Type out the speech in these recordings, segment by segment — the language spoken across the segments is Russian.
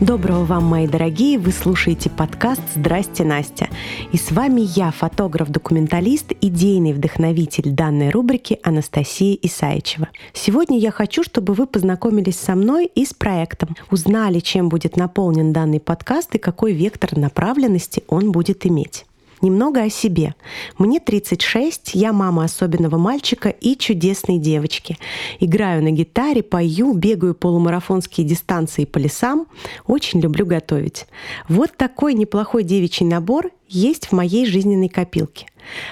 Доброго вам, мои дорогие! Вы слушаете подкаст «Здрасте, Настя». И с вами я, фотограф-документалист, идейный вдохновитель данной рубрики Анастасия Исаичева. Сегодня я хочу, чтобы вы познакомились со мной и с проектом, узнали, чем будет наполнен данный подкаст и какой вектор направленности он будет иметь. Немного о себе. Мне 36, я мама особенного мальчика и чудесной девочки. Играю на гитаре, пою, бегаю полумарафонские дистанции по лесам. Очень люблю готовить. Вот такой неплохой девичий набор есть в моей жизненной копилке.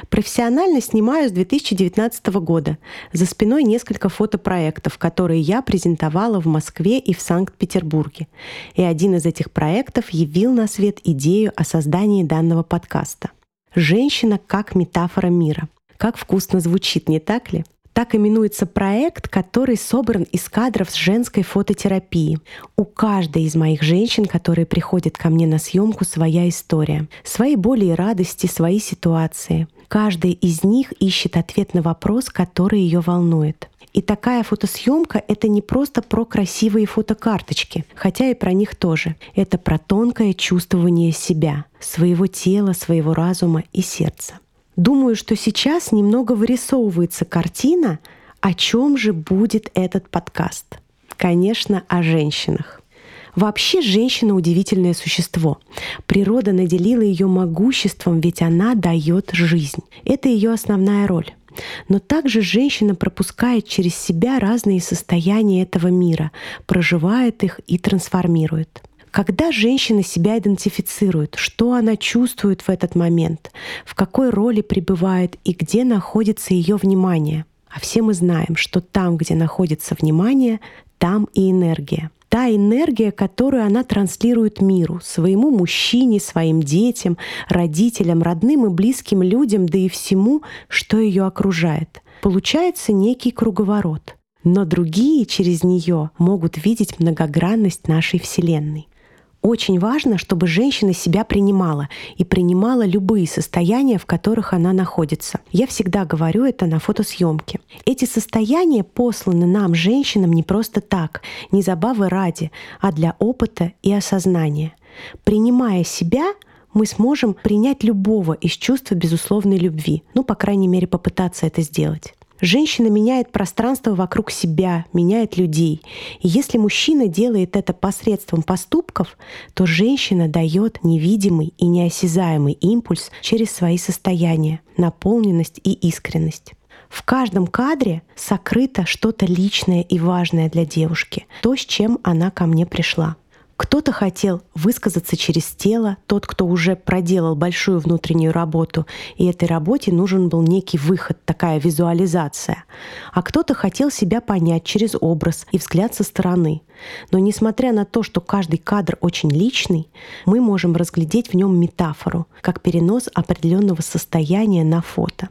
Профессионально снимаю с 2019 года. За спиной несколько фотопроектов, которые я презентовала в Москве и в Санкт-Петербурге. И один из этих проектов явил на свет идею о создании данного подкаста. Женщина как метафора мира. Как вкусно звучит, не так ли? Так именуется проект, который собран из кадров с женской фототерапии. У каждой из моих женщин, которые приходят ко мне на съемку, своя история. Свои боли и радости, свои ситуации. Каждая из них ищет ответ на вопрос, который ее волнует. И такая фотосъемка — это не просто про красивые фотокарточки, хотя и про них тоже. Это про тонкое чувствование себя, своего тела, своего разума и сердца. Думаю, что сейчас немного вырисовывается картина, о чем же будет этот подкаст. Конечно, о женщинах. Вообще женщина удивительное существо. Природа наделила ее могуществом, ведь она дает жизнь. Это ее основная роль. Но также женщина пропускает через себя разные состояния этого мира, проживает их и трансформирует. Когда женщина себя идентифицирует, что она чувствует в этот момент, в какой роли пребывает и где находится ее внимание. А все мы знаем, что там, где находится внимание, там и энергия та энергия, которую она транслирует миру, своему мужчине, своим детям, родителям, родным и близким людям, да и всему, что ее окружает. Получается некий круговорот. Но другие через нее могут видеть многогранность нашей Вселенной. Очень важно, чтобы женщина себя принимала и принимала любые состояния, в которых она находится. Я всегда говорю это на фотосъемке. Эти состояния посланы нам, женщинам, не просто так, не забавы ради, а для опыта и осознания. Принимая себя, мы сможем принять любого из чувства безусловной любви. Ну, по крайней мере, попытаться это сделать. Женщина меняет пространство вокруг себя, меняет людей. И если мужчина делает это посредством поступков, то женщина дает невидимый и неосязаемый импульс через свои состояния, наполненность и искренность. В каждом кадре сокрыто что-то личное и важное для девушки, то, с чем она ко мне пришла. Кто-то хотел высказаться через тело, тот, кто уже проделал большую внутреннюю работу, и этой работе нужен был некий выход, такая визуализация. А кто-то хотел себя понять через образ и взгляд со стороны. Но несмотря на то, что каждый кадр очень личный, мы можем разглядеть в нем метафору, как перенос определенного состояния на фото.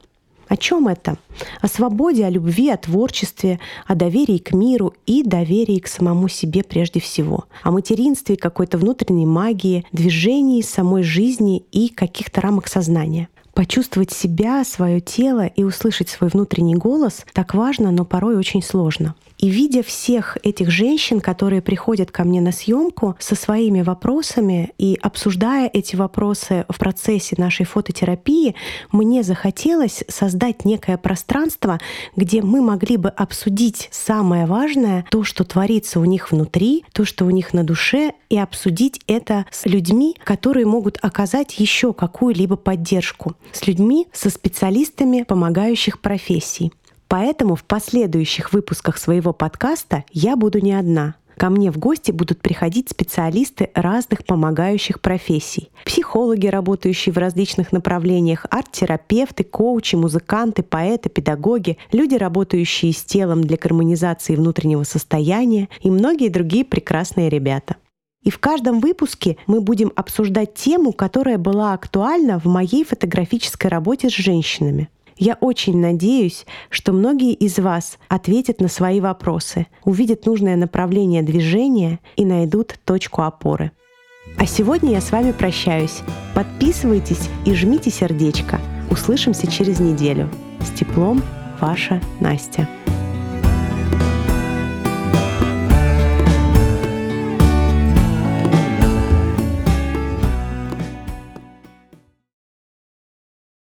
О чем это? О свободе, о любви, о творчестве, о доверии к миру и доверии к самому себе прежде всего. О материнстве, какой-то внутренней магии, движении самой жизни и каких-то рамок сознания. Почувствовать себя, свое тело и услышать свой внутренний голос так важно, но порой очень сложно. И видя всех этих женщин, которые приходят ко мне на съемку со своими вопросами и обсуждая эти вопросы в процессе нашей фототерапии, мне захотелось создать некое пространство, где мы могли бы обсудить самое важное, то, что творится у них внутри, то, что у них на душе, и обсудить это с людьми, которые могут оказать еще какую-либо поддержку, с людьми, со специалистами помогающих профессий. Поэтому в последующих выпусках своего подкаста я буду не одна. Ко мне в гости будут приходить специалисты разных помогающих профессий. Психологи, работающие в различных направлениях, арт-терапевты, коучи, музыканты, поэты, педагоги, люди, работающие с телом для гармонизации внутреннего состояния и многие другие прекрасные ребята. И в каждом выпуске мы будем обсуждать тему, которая была актуальна в моей фотографической работе с женщинами. Я очень надеюсь, что многие из вас ответят на свои вопросы, увидят нужное направление движения и найдут точку опоры. А сегодня я с вами прощаюсь. Подписывайтесь и жмите сердечко. Услышимся через неделю. С теплом, ваша Настя.